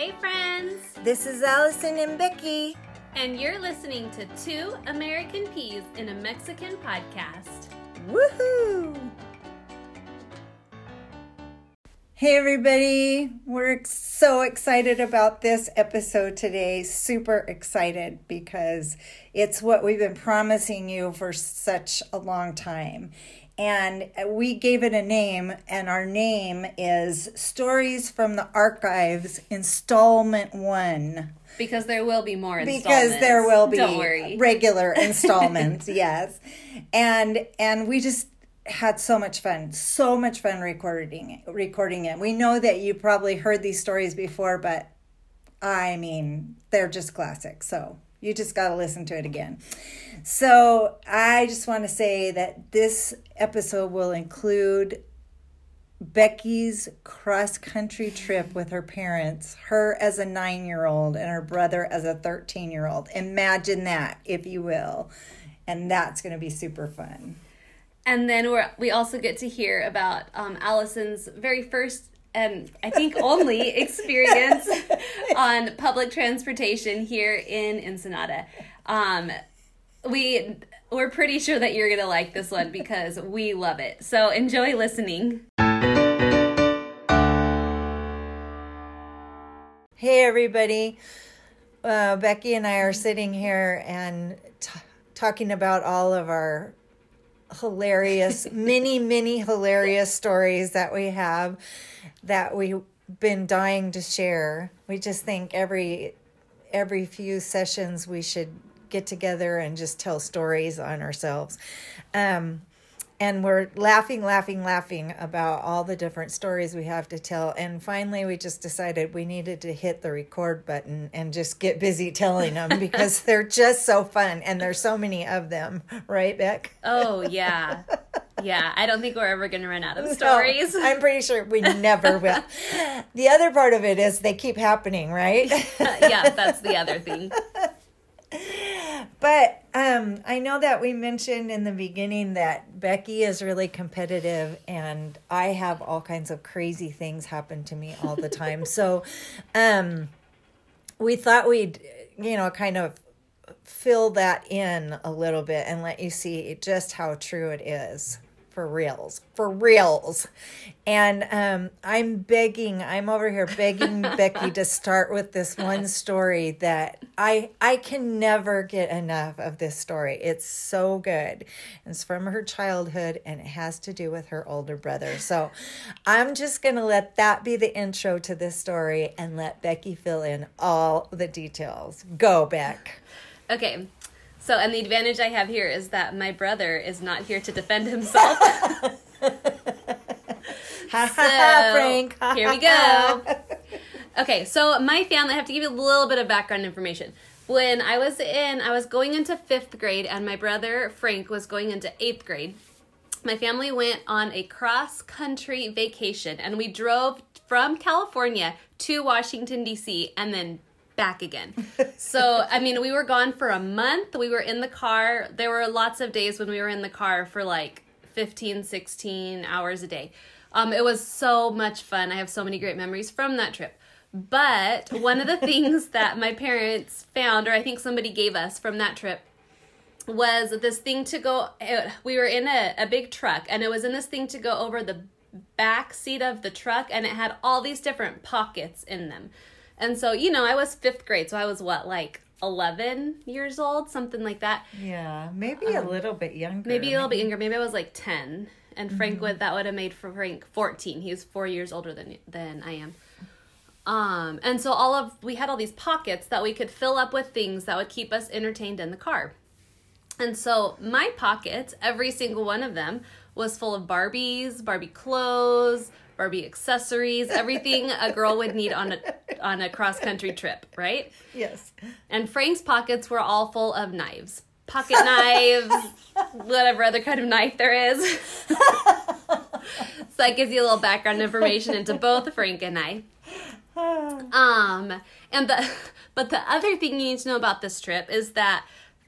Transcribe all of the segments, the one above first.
Hey, friends! This is Allison and Becky. And you're listening to Two American Peas in a Mexican podcast. Woohoo! Hey, everybody. We're so excited about this episode today. Super excited because it's what we've been promising you for such a long time and we gave it a name and our name is stories from the archives installment one. Because there will be more installments. because there will be regular installments yes. And and we just had so much fun so much fun recording recording it. We know that you probably heard these stories before but i mean they're just classic so you just got to listen to it again. So, I just want to say that this episode will include Becky's cross country trip with her parents, her as a nine year old and her brother as a 13 year old. Imagine that, if you will. And that's going to be super fun. And then we we also get to hear about um, Allison's very first and I think only experience on public transportation here in Ensenada. Um, we we're pretty sure that you're gonna like this one because we love it. So enjoy listening. Hey everybody, uh, Becky and I are sitting here and t- talking about all of our hilarious, many, many hilarious stories that we have that we've been dying to share. We just think every every few sessions we should get together and just tell stories on ourselves. Um, and we're laughing, laughing, laughing about all the different stories we have to tell. And finally, we just decided we needed to hit the record button and just get busy telling them because they're just so fun and there's so many of them, right, Beck? Oh, yeah. Yeah, I don't think we're ever going to run out of stories. No, I'm pretty sure we never will. the other part of it is they keep happening, right? yeah, that's the other thing. But um, I know that we mentioned in the beginning that Becky is really competitive, and I have all kinds of crazy things happen to me all the time. so um, we thought we'd, you know, kind of fill that in a little bit and let you see just how true it is for reals, for reals. And um, I'm begging, I'm over here begging Becky to start with this one story that I I can never get enough of this story. It's so good. It's from her childhood and it has to do with her older brother. So I'm just gonna let that be the intro to this story and let Becky fill in all the details. Go, Beck. Okay. So, and the advantage I have here is that my brother is not here to defend himself. so, Frank. here we go. Okay, so my family, I have to give you a little bit of background information. When I was in, I was going into fifth grade, and my brother Frank was going into eighth grade. My family went on a cross country vacation, and we drove from California to Washington, D.C., and then back again. so, I mean, we were gone for a month. We were in the car. There were lots of days when we were in the car for like 15, 16 hours a day. Um, it was so much fun. I have so many great memories from that trip. But one of the things that my parents found, or I think somebody gave us from that trip, was this thing to go. We were in a, a big truck, and it was in this thing to go over the back seat of the truck, and it had all these different pockets in them. And so, you know, I was fifth grade, so I was what, like 11 years old, something like that. Yeah, maybe um, a little bit younger. Maybe a little maybe. bit younger. Maybe I was like 10. And Frank mm-hmm. would that would have made for Frank 14. He's 4 years older than than I am. Um, and so all of we had all these pockets that we could fill up with things that would keep us entertained in the car. And so my pockets, every single one of them was full of Barbies, Barbie clothes, Barbie accessories, everything a girl would need on a on a cross country trip, right? Yes. And Frank's pockets were all full of knives. Pocket knives, whatever other kind of knife there is. so that gives you a little background information into both Frank and I. Um, and the but the other thing you need to know about this trip is that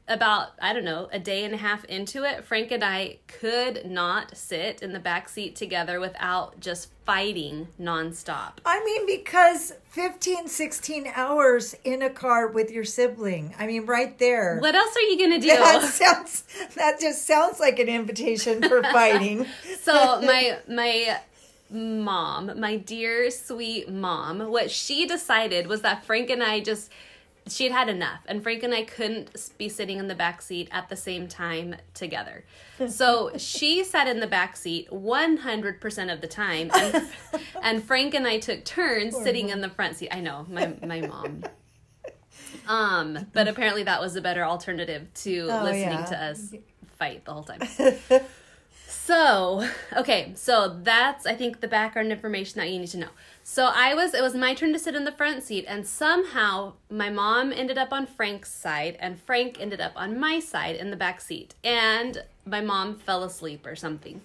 about I don't know a day and a half into it, Frank and I could not sit in the back seat together without just fighting nonstop. I mean, because 15, 16 hours in a car with your sibling. I mean, right there. What else are you gonna do? That sounds. That just sounds like an invitation for fighting. so my my mom, my dear sweet mom, what she decided was that Frank and I just she had had enough. And frank and i couldn't be sitting in the back seat at the same time together. So she sat in the back seat 100% of the time. And, and frank and i took turns sitting in the front seat. I know my, my mom. Um but apparently that was a better alternative to Oh, listening yeah. to us fight the whole time. So, okay, so that's I think the background information that you need to know. So I was it was my turn to sit in the front seat and somehow my mom ended up on Frank's side and Frank ended up on my side in the back seat. And my mom fell asleep or something.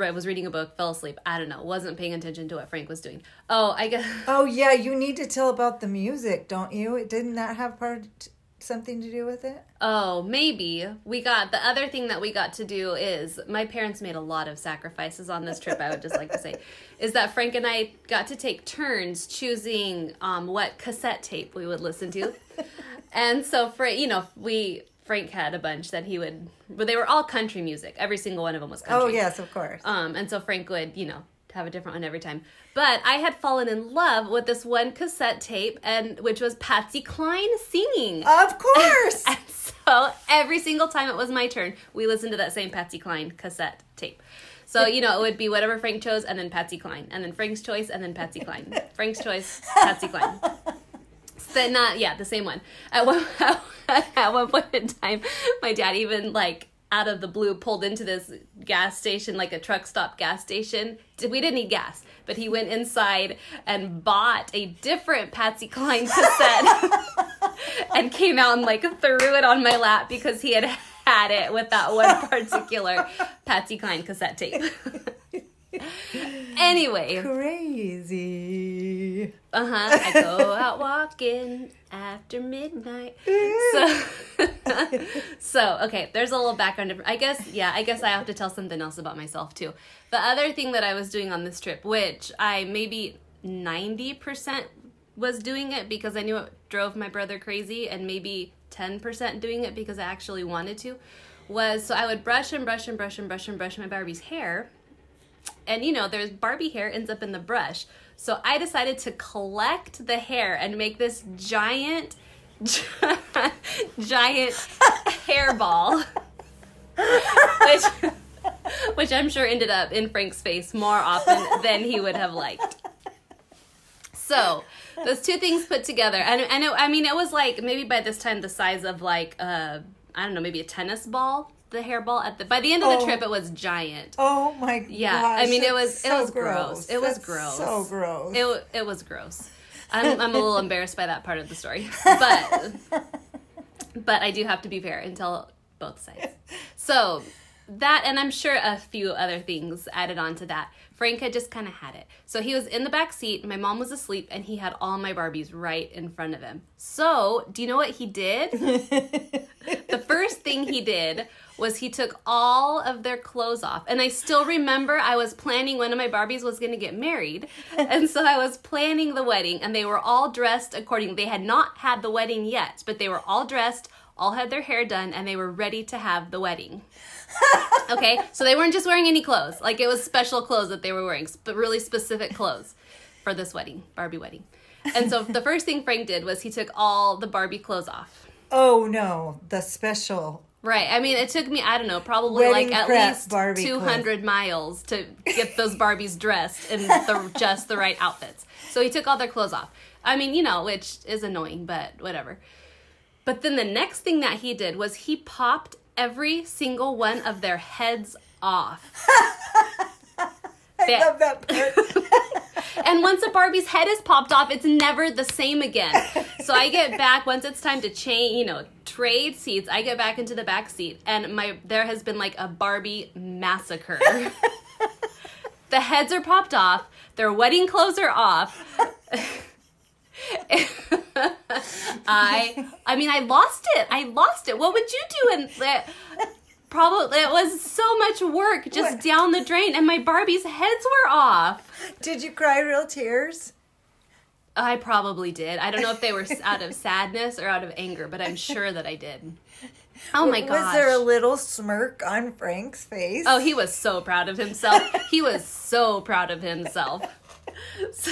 I was reading a book, fell asleep. I don't know. Wasn't paying attention to what Frank was doing. Oh, I guess Oh yeah, you need to tell about the music, don't you? It didn't that have part something to do with it? Oh, maybe. We got the other thing that we got to do is my parents made a lot of sacrifices on this trip, I would just like to say, is that Frank and I got to take turns choosing um, what cassette tape we would listen to. and so, for, you know, we, Frank had a bunch that he would, but they were all country music. Every single one of them was country. Oh yes, of course. Um, and so Frank would, you know, have a different one every time. But I had fallen in love with this one cassette tape, and which was Patsy Cline singing. Of course. And so every single time it was my turn, we listened to that same Patsy Cline cassette tape. So, you know, it would be whatever Frank chose and then Patsy Cline. And then Frank's choice and then Patsy Cline. Frank's choice, Patsy Cline. So not yeah, the same one. At one at one point in time, my dad even like out of the blue pulled into this gas station, like a truck stop gas station. We didn't need gas, but he went inside and bought a different Patsy Cline cassette and came out and like threw it on my lap because he had had it with that one particular Patsy Cline cassette tape. anyway, Crazy. uh huh. I go out walking after midnight. So, so okay. There's a little background. I guess yeah. I guess I have to tell something else about myself too. The other thing that I was doing on this trip, which I maybe ninety percent was doing it because I knew it drove my brother crazy, and maybe ten percent doing it because I actually wanted to, was so I would brush and brush and brush and brush and brush my Barbie's hair and you know there's barbie hair ends up in the brush. So i decided to collect the hair and make this giant giant hairball which which i'm sure ended up in frank's face more often than he would have liked. So those two things put together and, and it, i mean it was like maybe by this time the size of like uh i don't know maybe a tennis ball the hairball at the by the end of the Oh. trip it was giant Oh my yeah, gosh. I mean it was it so was gross. It was That's gross. So gross. It it was gross. I'm I'm a little embarrassed by that part of the story, but but I do have to be fair and tell both sides. So that and I'm sure a few other things added on to that. Frank had just kind of had it. So he was in the back seat, my mom was asleep and he had all my Barbies right in front of him. So, do you know what he did? the first thing he did was he took all of their clothes off. And I still remember I was planning one of my Barbies was going to get married. And so I was planning the wedding and they were all dressed according. They had not had the wedding yet, but they were all dressed, all had their hair done and they were ready to have the wedding. Okay? So they weren't just wearing any clothes. Like it was special clothes that they were wearing, but really specific clothes for this wedding, Barbie wedding. And so the first thing Frank did was he took all the Barbie clothes off. oh no, the special. Right. I mean, it took me, I don't know, probably Wedding like at prep least Barbie 200 miles to get those Barbies dressed in the, just the right outfits. So he took all their clothes off. I mean, you know, which is annoying, but whatever. But then the next thing that he did was he popped every single one of their heads off. I They- love that part. And once a Barbie's head is popped off, it's never the same again. So I get back once it's time to change, you know, trade seats. I get back into the back seat, and my there has been like a Barbie massacre. the heads are popped off. Their wedding clothes are off. I I mean I lost it. I lost it. What would you do in that? Probably it was so much work just What? down the drain, and my Barbies' heads were off. Did you cry real tears? I probably did. I don't know if they were out of sadness or out of anger, but I'm sure that I did. Oh my god. Was there a little smirk on Frank's face? Oh, he was so proud of himself. He was so proud of himself. So,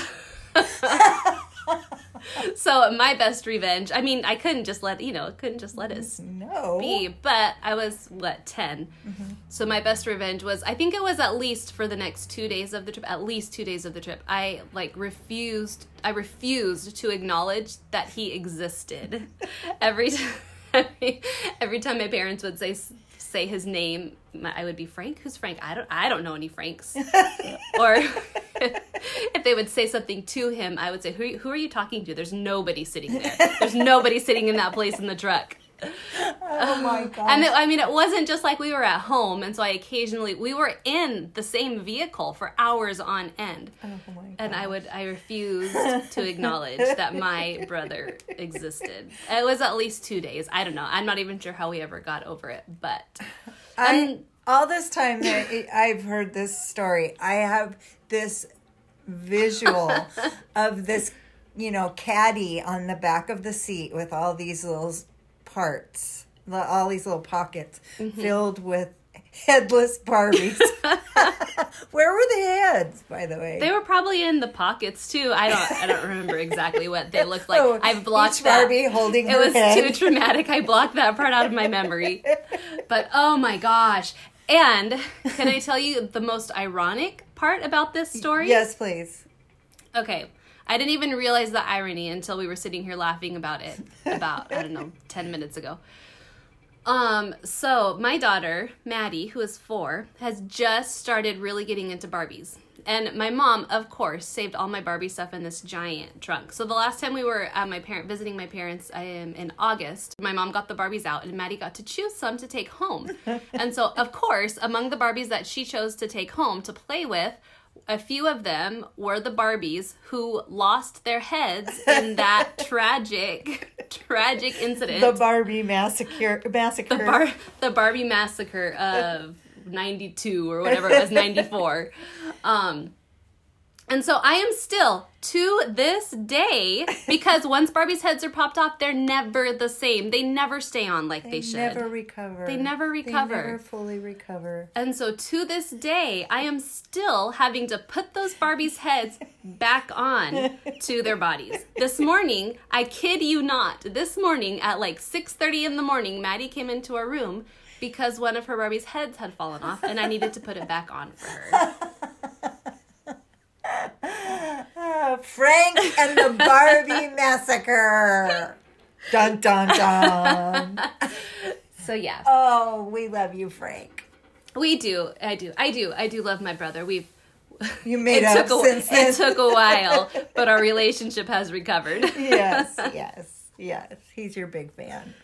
so my best revenge. I mean, I couldn't just let you know, couldn't just let it no. be. But I was what 10 mm-hmm. So my best revenge was. I think it was at least for the next two days of the trip. At least two days of the trip. I like refused. I refused to acknowledge that he existed. Every time. Every, every time my parents would say say his name, I would be Frank. Who's Frank? I don't. I don't know any Franks. or if they would say something to him, I would say, "Who who are you talking to?" There's nobody sitting there. There's nobody sitting in that place in the truck. Oh my um, god. And it, I mean, it wasn't just like we were at home, and so I occasionally we were in the same vehicle for hours on end, oh my god. and I would I refused to acknowledge that my brother existed. It was at least two days. I don't know. I'm not even sure how we ever got over it, but I, all this time that I've heard this story, I have this visual of this, you know, caddy on the back of the seat with all these little parts, all these little pockets Mm-hmm. filled with headless Barbies. Where were the heads, by the way? They were probably in the pockets too. I don't. I don't remember exactly what they looked like. Oh, I've blocked that. Barbie holding it was head. too traumatic. I blocked that part out of my memory. But oh my gosh! And can I tell you the most ironic part about this story? Yes, please. Okay. I didn't even realize the irony until we were sitting here laughing about it about I don't know ten minutes ago. Um, so my daughter, Maddie, who is four, has just started really getting into Barbies. And my mom, of course, saved all my Barbie stuff in this giant trunk. So the last time we were at my parent visiting my parents I am in August, my mom got the Barbies out and Maddie got to choose some to take home. and so, of course, among the Barbies that she chose to take home to play with, a few of them were the Barbies who lost their heads in that tragic, tragic incident The Barbie massacre. Massacre. the bar the Barbie massacre of 92 or whatever it was 94 um and so I am still to this day because once Barbie's heads are popped off they're never the same they never stay on like they, They should never recover. They never recover. They never fully recover. and so to this day I am still having to put those Barbies heads back on to their bodies this morning I kid you not this morning at like 6:30 in the morning Maddie came into our room because one of her Barbie's heads had fallen off and I needed to put it back on for her. Frank and the Barbie massacre. Dun dun dun. So yeah, Oh, we love you, Frank. we do. I do. I do. I do love my brother. We've You made it up took a, since then. it took a while, but our relationship has recovered. yes, yes, yes. He's your big fan.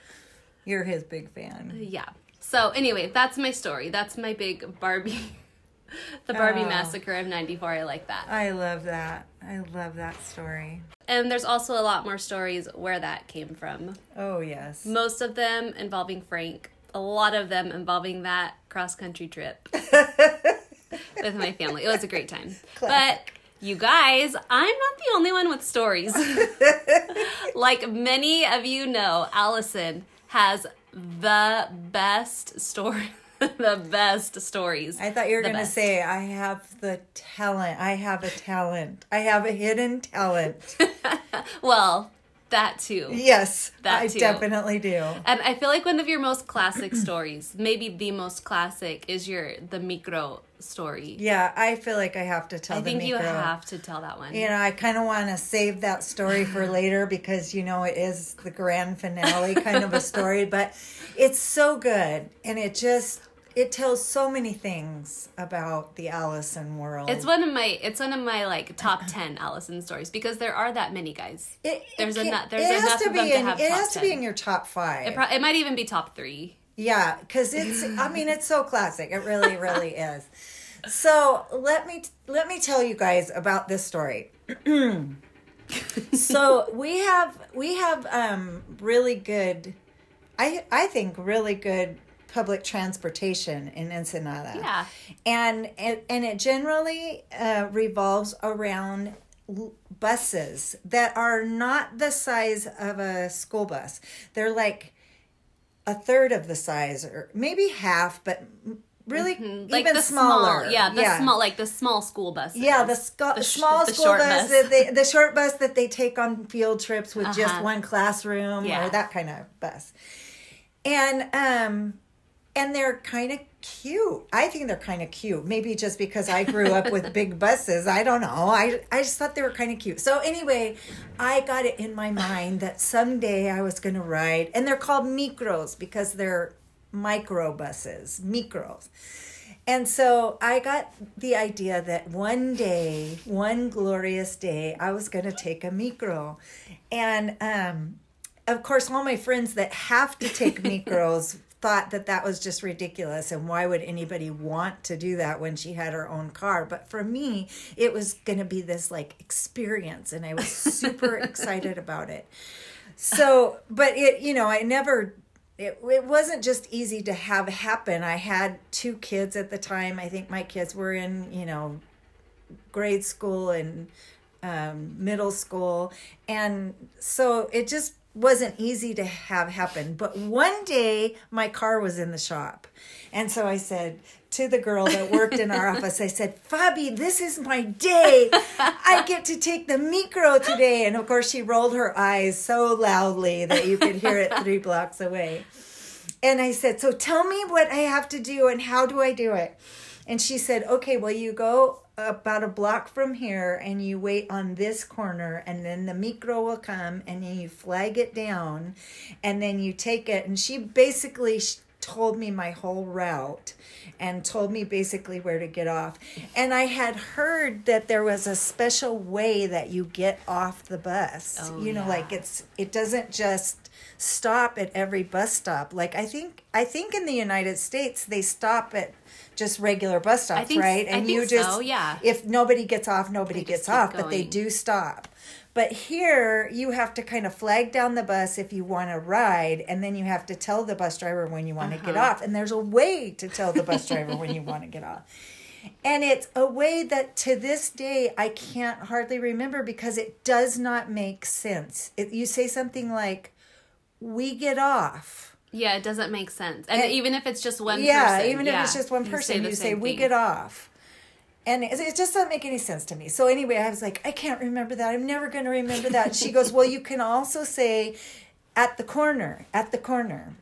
You're his big fan. Yeah. So anyway, that's my story. That's my big Barbie, the Barbie Oh. massacre of '94. I like that. I love that. I love that story. And there's also a lot more stories where that came from. Oh yes. Most of them involving Frank. A lot of them involving that cross country trip with my family. It was a great time. But you guys, I'm not the only one with stories. like many of you know, Allison has the best story, the best stories. I thought you were going to say I have the talent. I have a talent. I have a hidden talent. Well, that too. Yes, That I too. definitely do. And I feel like one of your most classic stories, maybe the most classic, is your the micro story. Yeah, I feel like I have to tell I think you have to tell that one. You know, I kind of want to save that story for later because, you know, it is the grand finale kind of a story, but it's so good. And it just, it tells so many things about the Allison world. It's one of my it's one of my like top ten Allison stories because there are that many guys. it, there's it, enough- there's it has enough to of them be to in, have It has to be in your top five. It, pro- it might even be top three. Yeah, because it's. I mean, it's so classic. It really, really is. So let me let me tell you guys about this story. so we have we have um, really good, I I think really good public transportation in Ensenada. Yeah. and it, and it generally uh, revolves around l- buses that are not the size of a school bus. They're like a third of the size, or maybe half, but really Like even the smaller. small, yeah, the small, like the small school buses. Yeah, the, sco- The sh- small the school bus, bus. that they, the short bus that they take on field trips with just Uh-huh. one classroom Yeah. or that kind of bus. And um and they're kind of cute. I think they're kind of cute. Maybe just because I grew up with big buses. I don't know. I I just thought they were kind of cute. So anyway, I got it in my mind that someday I was going to ride and they're called micros because they're micro buses, micros. And so I got the idea that one day, one glorious day, I was going to take a micro. And um, of course, all my friends that have to take micros thought that that was just ridiculous. And why would anybody want to do that when she had her own car? But for me, it was going to be this like experience. And I was super excited about it. So, but it, you know, I never it, it wasn't just easy to have happen. I had two kids at the time. I think my kids were in, you know, grade school and um, middle school. And so it just wasn't easy to have happen. But one day my car was in the shop. And so I said to the girl that worked in our office, I said, Fabi, this is my day. I get to take the micro today. And of course, she rolled her eyes so loudly that you could hear it three blocks away. And I said, So tell me what I have to do and how do I do it? And she said, Okay, well, you go about a block from here and you wait on this corner, and then the micro will come and then you flag it down and then you take it. And she basically told me my whole route and told me basically where to get off. And I had heard that there was a special way that you get off the bus. Oh, you know, yeah. like it's it doesn't just stop at every bus stop. Like I think I think in the United States they stop at just regular bus stops, think- right? I And think you just so, yeah. if nobody gets off, nobody They gets off, but they do stop. But here you have to kind of flag down the bus if you want to ride, and then you have to tell the bus driver when you want to get Uh-huh. off. And there's a way to tell the bus driver when you want to get off. And it's a way that to this day I can't hardly remember because it does not make sense. It, you say something like, "We get off." Yeah, it doesn't make sense. And, And- even if it's just one yeah, person. even if it's just one you person, the you say we thing. get off. And it, it just doesn't make any sense to me. So anyway, I was like, I can't remember that. I'm never going to remember that. And she goes, Well, you can also say at the corner, at the corner.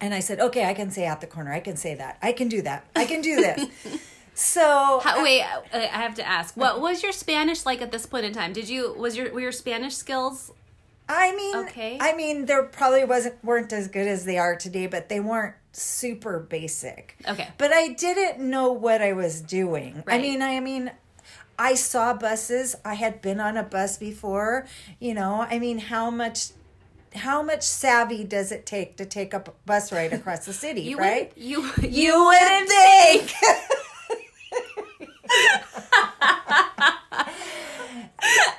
And I said, Okay, I can say at the corner. I can say that. I can do that. I can do this. so How, wait, I I have to ask. What was your Spanish like at this point in time? Did you was your were your Spanish skills? I mean, Okay. I mean, there probably wasn't weren't as good as they are today, but they weren't super basic. Okay. But I didn't know what I was doing. I mean, I mean, I saw buses. I had been on a bus before. You know, I mean, how much, how much savvy does it take to take a bus ride across the city? You right? Would, you You wouldn't think.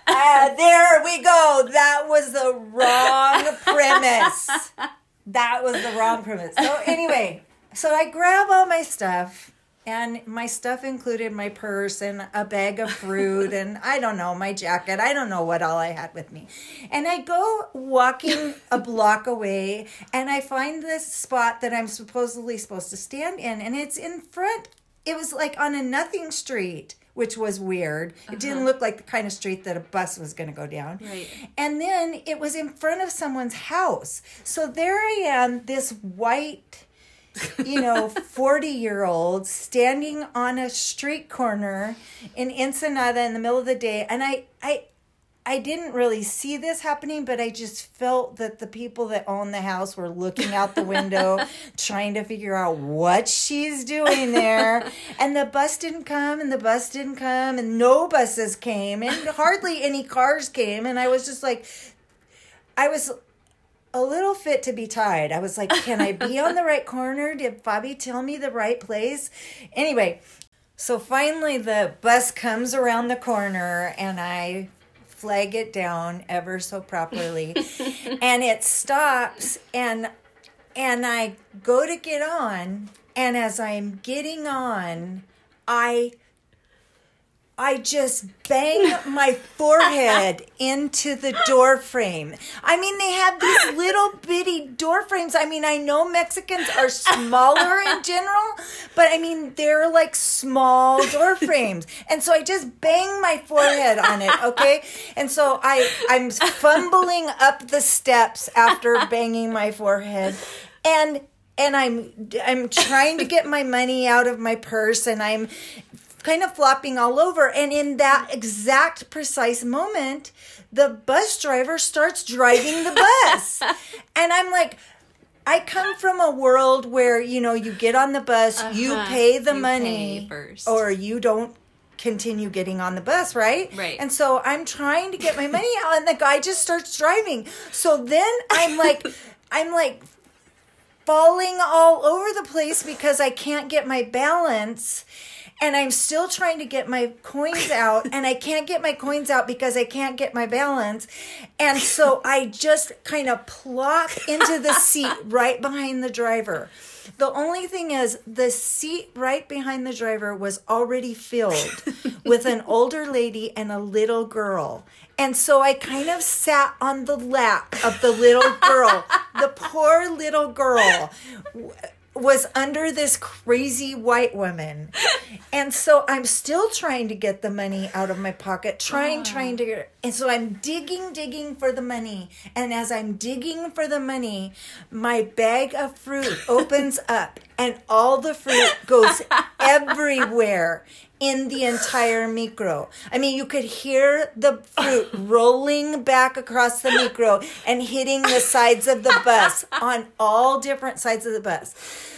Ah, there we go. That was the wrong premise. That was the wrong premise. So anyway, so I grab all my stuff, and my stuff included my purse and a bag of fruit, and I don't know my jacket. I don't know what all I had with me, and I go walking a block away, and I find this spot that I'm supposedly supposed to stand in, and it's in front. It was like on a nothing street. Which was weird. It didn't uh-huh. look like the kind of street that a bus was going to go down. Right. And then it was in front of someone's house. So there I am, this white, you know, 40 year old standing on a street corner in Ensenada in the middle of the day. And I, I, I didn't really see this happening, but I just felt that the people that own the house were looking out the window, trying to figure out what she's doing there. And the bus didn't come, and the bus didn't come, and no buses came, and hardly any cars came. And I was just like, I was a little fit to be tied. I was like, can I be on the right corner? Did Bobby tell me the right place? Anyway, so finally the bus comes around the corner and I flag it down ever so properly. and it stops and and I go to get on and as I'm getting on, I I just bang my forehead into the door frame. I mean, they have these little bitty door frames. I mean, I know Mexicans are smaller in general, but I mean, they're like small door frames. And so I just bang my forehead on it, okay? And so I I'm fumbling up the steps after banging my forehead. And and I'm I'm trying to get my money out of my purse and I'm kind of flopping all over. And in that exact precise moment, the bus driver starts driving the bus. and I'm like, I come from a world where, you know, you get on the bus, uh-huh. you pay the you money pay first. or you don't continue getting on the bus, right? Right. And so I'm trying to get my money out and the guy just starts driving. So then I'm like I'm like falling all over the place because I can't get my balance and I'm still trying to get my coins out and I can't get my coins out because I can't get my balance. And so I just kind of plop into the seat right behind the driver. The only thing is, the seat right behind the driver was already filled with an older lady and a little girl. And so I kind of sat on the lap of the little girl, the poor little girl was under this crazy white woman. And so I'm still trying to get the money out of my pocket, trying, ah. trying to get and so I'm digging, digging for the money. And as I'm digging for the money, my bag of fruit opens up and all the fruit goes everywhere in the entire micro. I mean, you could hear the fruit rolling back across the micro and hitting the sides of the bus on all different sides of the bus.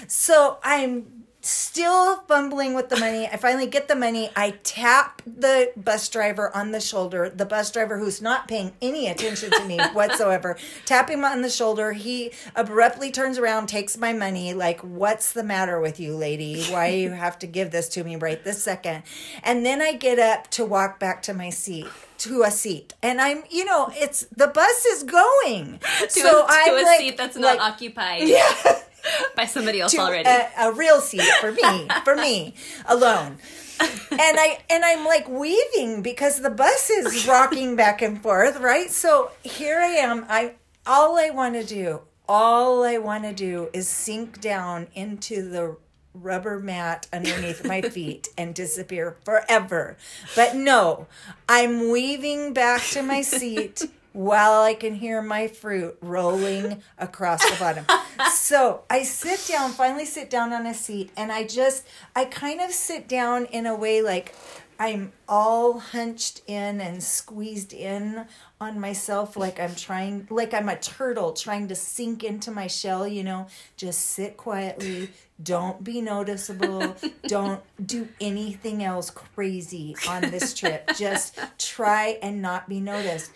So I'm still fumbling with the money. I finally get the money. I tap the bus driver on the shoulder, the bus driver who's not paying any attention to me whatsoever. Tap him on the shoulder. He abruptly turns around, takes my money, like, What's the matter with you, lady? Why you have to give this to me right this second? And then I get up to walk back to my seat to a seat and i'm you know it's the bus is going to so a, to I'm a like, seat that's not like, occupied yeah by somebody else already. A, a real seat for me, for me alone. and I and I'm like weaving because the bus is rocking back and forth, right? So here I am. I all I want to do, all I want to do is sink down into the rubber mat underneath my feet and disappear forever. But no, I'm weaving back to my seat while I can hear my fruit rolling across the bottom. so I sit down, finally sit down on a seat, and I just, I kind of sit down in a way like I'm all hunched in and squeezed in on myself, like I'm trying, like I'm a turtle trying to sink into my shell, you know, just sit quietly. Don't be noticeable. Don't do anything else crazy on this trip. Just try and not be noticed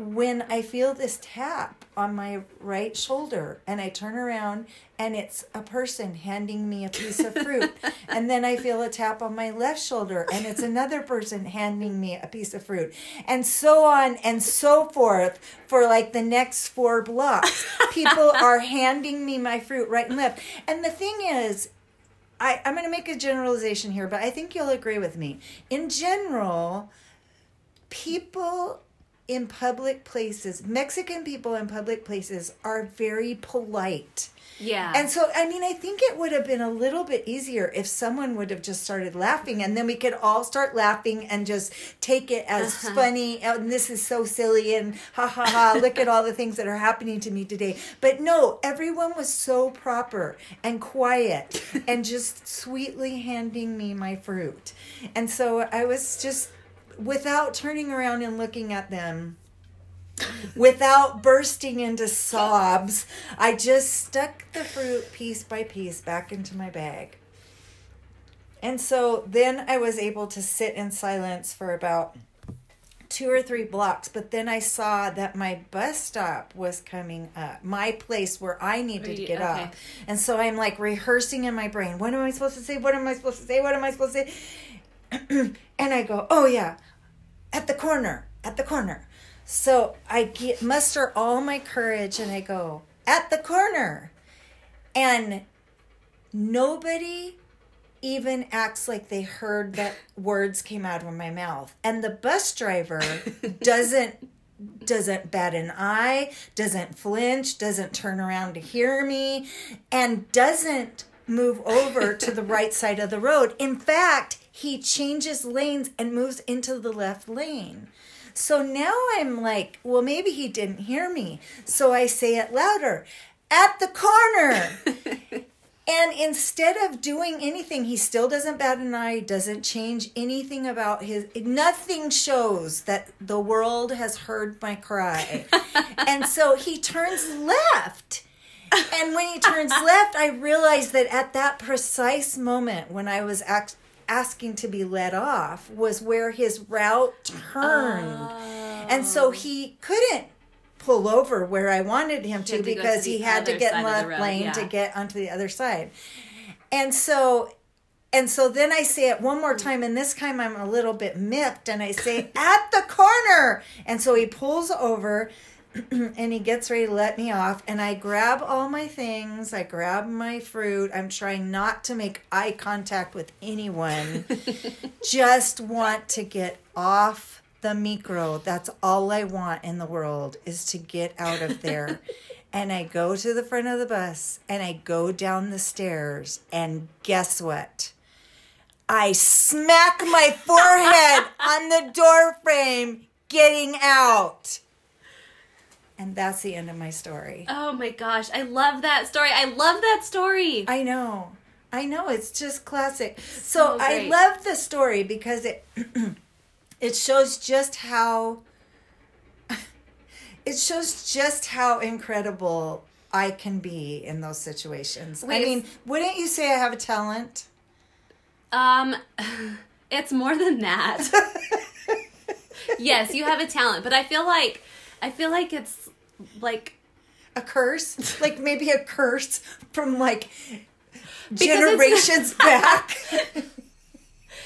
when I feel this tap on my right shoulder and I turn around and it's a person handing me a piece of fruit. and then I feel a tap on my left shoulder and it's another person handing me a piece of fruit. And so on and so forth for like the next four blocks. People are handing me my fruit right and left. And the thing is, I, I'm going to make a generalization here, but I think you'll agree with me. In general, people in public places, Mexican people in public places are very polite. Yeah. And so, I mean, I think it would have been a little bit easier if someone would have just started laughing and then we could all start laughing and just take it as uh-huh. funny. And this is so silly and ha ha ha, look at all the things that are happening to me today. But no, everyone was so proper and quiet and just sweetly handing me my fruit. And so I was just without turning around and looking at them, without bursting into sobs, I just stuck the fruit piece by piece back into my bag. And so then I was able to sit in silence for about two or three blocks, but then I saw that my bus stop was coming up, my place where I needed to get okay. off. And so I'm like rehearsing in my brain, what am I supposed to say? What am I supposed to say? What am I supposed to say? and I go, oh yeah, at the corner. at the corner. So I get, muster all my courage and I go, at the corner. And nobody even acts like they heard that words came out of my mouth. And the bus driver doesn't doesn't bat an eye, doesn't flinch, doesn't turn around to hear me, and doesn't move over to the right side of the road. In fact, he changes lanes and moves into the left lane. So now I'm like, well, maybe he didn't hear me. So I say it louder at the corner. and instead of doing anything, he still doesn't bat an eye, doesn't change anything about his, nothing shows that the world has heard my cry. and so he turns left. And when he turns left, I realize that at that precise moment when I was act- asking to be let off was where his route turned. And so he couldn't pull over where I wanted him to, to because to he had to get in left lane yeah. to get onto the other side. And so and so then I say it one more time, and this time I'm a little bit miffed, and I say, at the corner. And so he pulls over and he gets ready to let me off. And I grab all my things, I grab my fruit. I'm trying not to make eye contact with anyone, just want to get off the micro. That's all I want in the world is to get out of there. and I go to the front of the bus and I go down the stairs, and guess what? I smack my forehead on the door frame getting out. And that's the end of my story. Oh my gosh, I love that story. I love that story. I know. I know it's just classic. So, So I love the story because it it shows just how it shows just how incredible I can be in those situations. I mean, wouldn't you say I have a talent? Um, it's more than that. yes, you have a talent, but I feel like I feel like it's like A curse? like maybe a curse from like Because it's- generations back.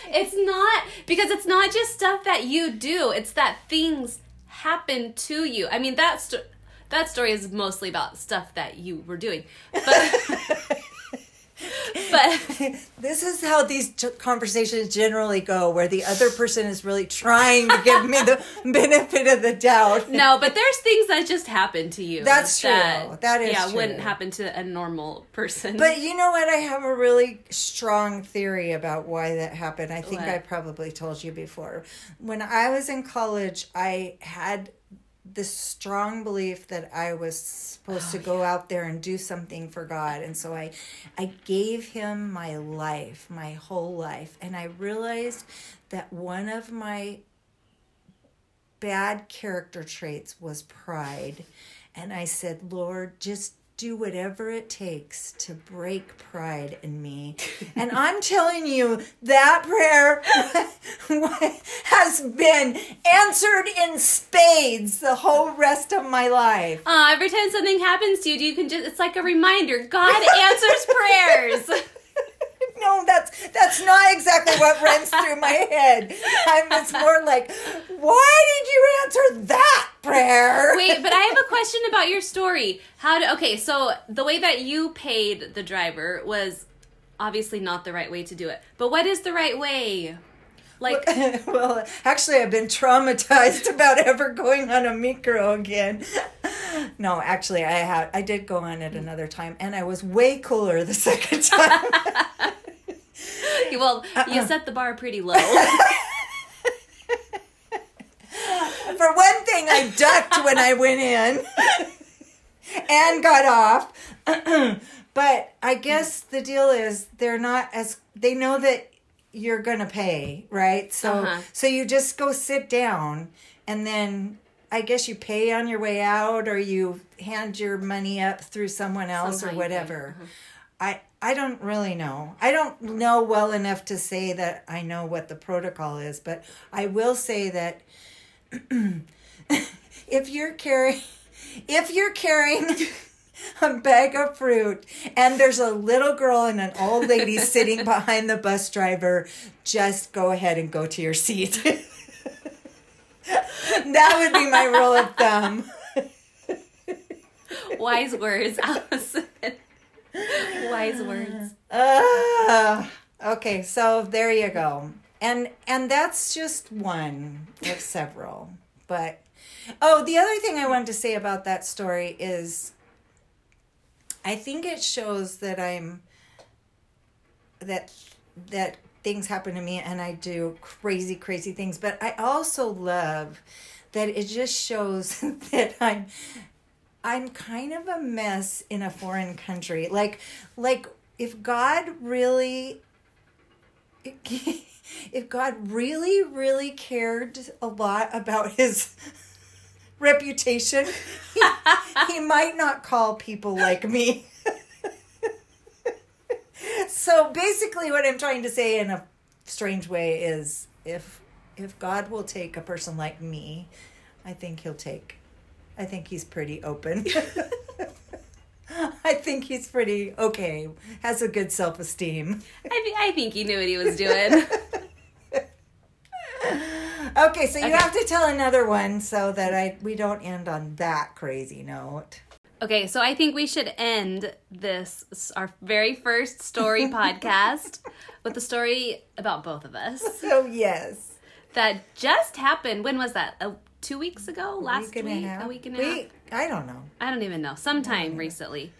it's not because it's not just stuff that you do. It's that things happen to you. I mean that sto- that story is mostly about stuff that you were doing, but but This is how these t- conversations generally go, where the other person is really trying to give me the benefit of the doubt. no, but there's things that just happen to you. That's true. That is yeah, true. wouldn't happen to a normal person. But you know what? I have a really strong theory about why that happened. I think What? I probably told you before. When I was in college, I had this strong belief that I was supposed Oh, to go out there and do something for God. And so I I gave him my life, my whole life. And I realized that one of my bad character traits was pride. And I said, Lord, just do whatever it takes to break pride in me. and I'm telling you, that prayer has been answered in spades the whole rest of my life. Uh, every time something happens to you, you can just, it's like a reminder God answers prayers. No, that's that's not exactly what runs through my head. I'm, it's more like, why did you answer that prayer? Wait, but I have a question about your story. How to, okay, so the way that you paid the driver was obviously not the right way to do it. But what is the right way? Like, well, actually, I've been traumatized about ever going on a micro again. No, actually, I had I did go on it mm. another time, and I was way cooler the second time. well, Uh-uh. you set the bar pretty low. For one thing, I ducked when I went in and got off. but I guess the deal is they're not as they know that you're gonna pay, right? So Uh-huh. so you just go sit down and then I guess you pay on your way out or you hand your money up through someone else Somehow or whatever. I I don't really know. I don't know well enough to say that I know what the protocol is, but I will say that if you're carrying if you're carrying a bag of fruit and there's a little girl and an old lady sitting behind the bus driver, just go ahead and go to your seat. that would be my rule of thumb. Wise words, Allison. Wise words. Uh, okay, so there you go. And and that's just one of several. But oh, the other thing I wanted to say about that story is I think it shows that I'm that that things happen to me and I do crazy crazy things, but I also love that it just shows that I'm I'm kind of a mess in a foreign country. Like like if God really if God really really cared a lot about his reputation, he, he might not call people like me. so basically what I'm trying to say in a strange way is if if God will take a person like me, I think he'll take I think he's pretty open. I think he's pretty okay. Has a good self esteem. I, th- I think he knew what he was doing. Okay, so you Okay. have to tell another one so that I we don't end on that crazy note. Okay, so I think we should end this our very first story podcast with a story about both of us So yes, that just happened. When was that? Uh, two weeks ago? Last week week? a. A week and a half? I don't know. I don't even know. Sometime recently.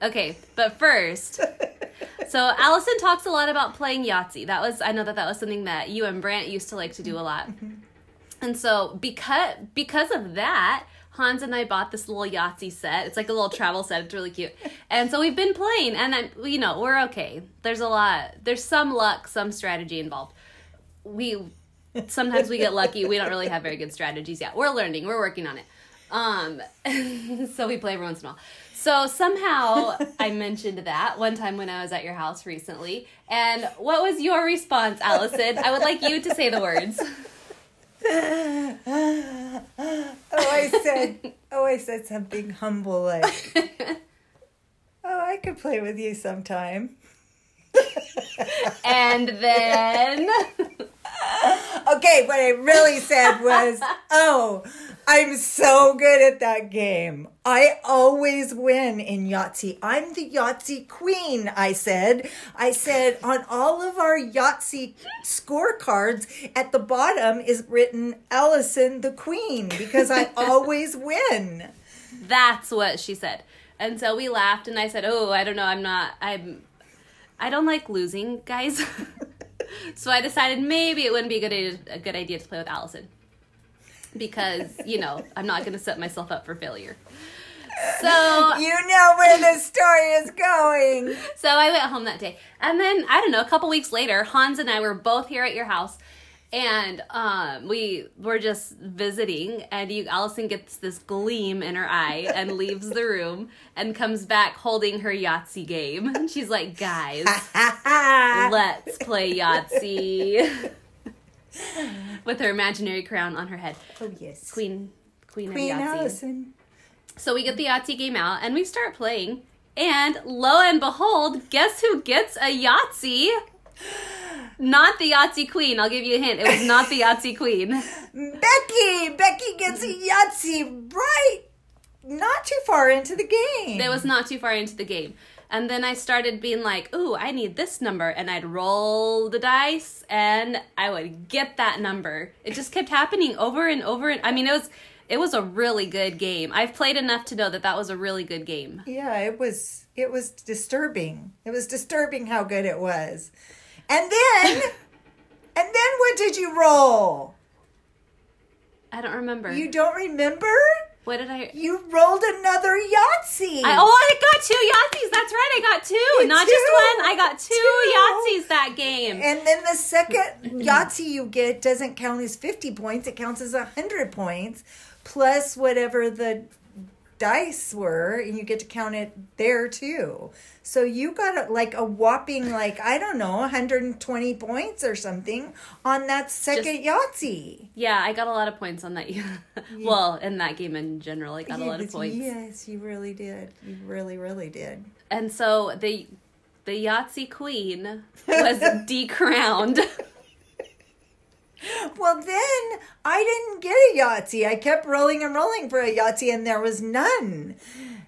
Okay, but first, so Allison talks a lot about playing Yahtzee. That was I know that that was something that you and Brant used to like to do a lot. Mm-hmm. And so because because of that, Hans and I bought this little Yahtzee set. It's like a little travel set. It's really cute. And so we've been playing, and then you know we're okay. There's a lot. There's some luck, some strategy involved. We sometimes we get lucky. We don't really have very good strategies yet. We're learning. We're working on it. Um, so we play every once in a while. So somehow I mentioned that one time when I was at your house recently. And what was your response, Allison? I would like you to say the words. Oh, I said, oh, I said something humble like, oh, I could play with you sometime. And then Okay, what I really said was, oh, I'm so good at that game. I always win in Yahtzee. I'm the Yahtzee queen, I said. I said on all of our Yahtzee scorecards, at the bottom is written Allison the queen because I always win. that's what she said. And so we laughed and I said, "Oh, I don't know. I'm not I'm I don't like losing, guys." So I decided maybe it wouldn't be a good idea, a good idea to play with Allison. Because, you know, I'm not going to set myself up for failure. So You know where this story is going. So I went home that day. And then, I don't know, a couple weeks later, Hans and I were both here at your house. And um, we were just visiting, and you, Allison gets this gleam in her eye and leaves the room and comes back holding her Yahtzee game. And she's like, "Guys, let's play Yahtzee." With her imaginary crown on her head, oh, yes. Queen, Queen, Queen of Yahtzee. Allison. So we get the Yahtzee game out and we start playing. And lo and behold, guess who gets a Yahtzee? Not the Yahtzee Queen. I'll give you a hint. It was not the Yahtzee Queen. Becky! Becky gets a Yahtzee right not too far into the game. It was not too far into the game. And then I started being like, ooh, I need this number. And I'd roll the dice and I would get that number. It just kept happening over and over. And I mean, it was. It was a really good game. I've played enough to know that that was a really good game. Yeah, it was it was disturbing. It was disturbing how good it was. And then and then what did you roll? I don't remember. You don't remember? what did I? You rolled another Yahtzee. I, oh, I got two Yahtzees. That's right. I got two. You Not two. just one. I got two, Two. Yahtzees that game. and then the second Yahtzee you get doesn't count as 50 points, it counts as 100 points plus whatever the dice were, and you get to count it there too. So you got a, like a whopping, like, I don't know, 120 points or something on that second Yahtzee. yeah, I got a lot of points on that. well, in that game in general, I got a lot of points. Yes, you really did. You really, really did. And so the the Yahtzee queen was decrowned. Well, then I didn't get a Yahtzee. I kept rolling and rolling for a Yahtzee, and there was none.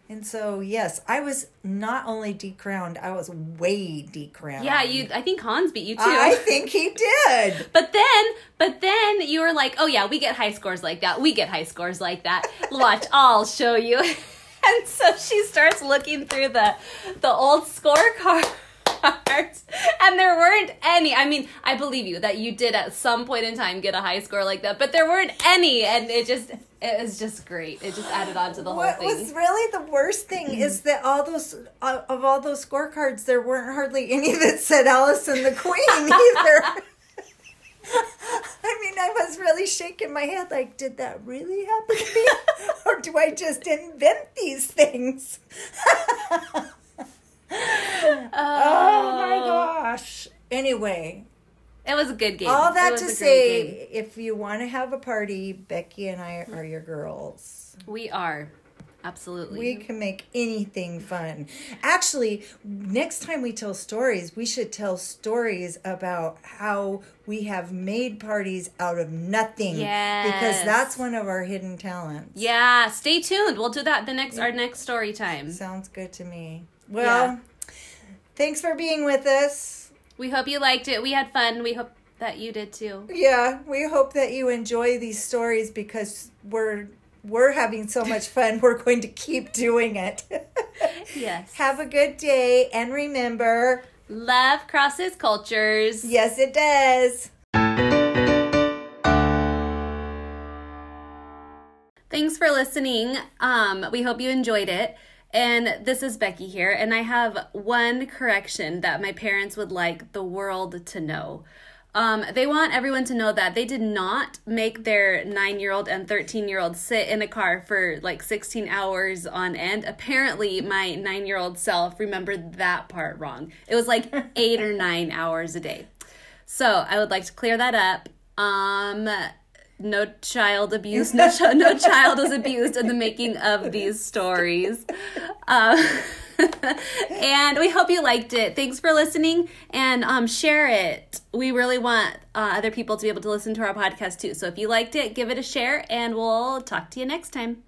And so, yes, I was not only decrowned, I was way decrowned. Yeah, you. I think Hans beat you too. I think he did. But then, but then you were like, "Oh yeah, we get high scores like that. We get high scores like that. Watch, I'll show you." And so she starts looking through the the old scorecard cards and there weren't any i mean i believe you that you did at some point in time get a high score like that but there weren't any and it just it was just great it just added on to the what whole thing was really the worst thing is that all those uh, of all those scorecards there weren't hardly any that said Allison the Queen either. I mean, I was really shaking my head like, did that really happen to me? or do I just invent these things? oh my oh. gosh. Anyway, it was a good game all that to say, if you want to have a party, Becky and I are your girls. we are absolutely We can make anything fun. Actually, next time we tell stories, we should tell stories about how we have made parties out of nothing. Because that's one of our hidden talents. yeah stay tuned we'll do that the next our next story time Sounds good to me. Well, Yeah. Thanks for being with us. We hope you liked it. We had fun. We hope that you did too. Yeah, we hope that you enjoy these stories because we're we're having so much fun. We're going to keep doing it. Yes. Have a good day and remember, Love crosses cultures. yes it does. Thanks for listening. Um, we hope you enjoyed it. And this is Becky here, and I have one correction that my parents would like the world to know. Um, they want everyone to know that they did not make their nine year old and 13 year old sit in a car for like 16 hours on end. Apparently, my nine year old self remembered that part wrong. It was like eight or nine hours a day. So I would like to clear that up. Um, no child abuse. No, ch- no child was abused in the making of these stories. Um, and we hope you liked it. Thanks for listening and um, share it. We really want uh, other people to be able to listen to our podcast too. So if you liked it, give it a share, and we'll talk to you next time.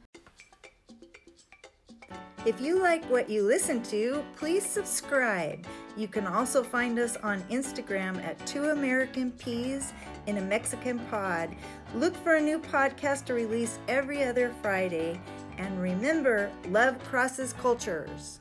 If you like what you listen to, please subscribe. You can also find us on Instagram at Two American Peas in a Mexican Pod. Look for a new podcast to release every other Friday. And remember, love crosses cultures.